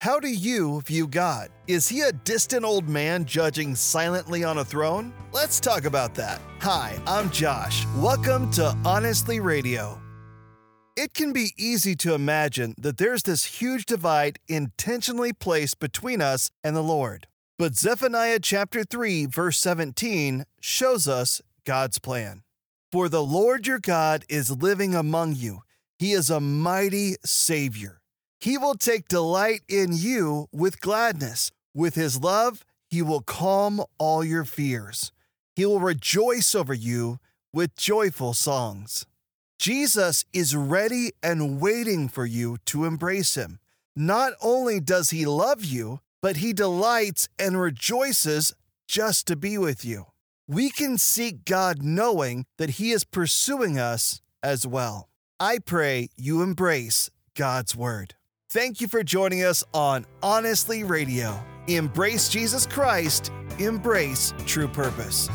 How do you view God? Is he a distant old man judging silently on a throne? Let's talk about that. Hi, I'm Josh. Welcome to Honestly Radio. It can be easy to imagine that there's this huge divide intentionally placed between us and the Lord. But Zephaniah chapter 3 verse 17 shows us God's plan. For the Lord your God is living among you. He is a mighty savior. He will take delight in you with gladness. With his love, he will calm all your fears. He will rejoice over you with joyful songs. Jesus is ready and waiting for you to embrace him. Not only does he love you, but he delights and rejoices just to be with you. We can seek God knowing that he is pursuing us as well. I pray you embrace God's word. Thank you for joining us on Honestly Radio. Embrace Jesus Christ, embrace true purpose.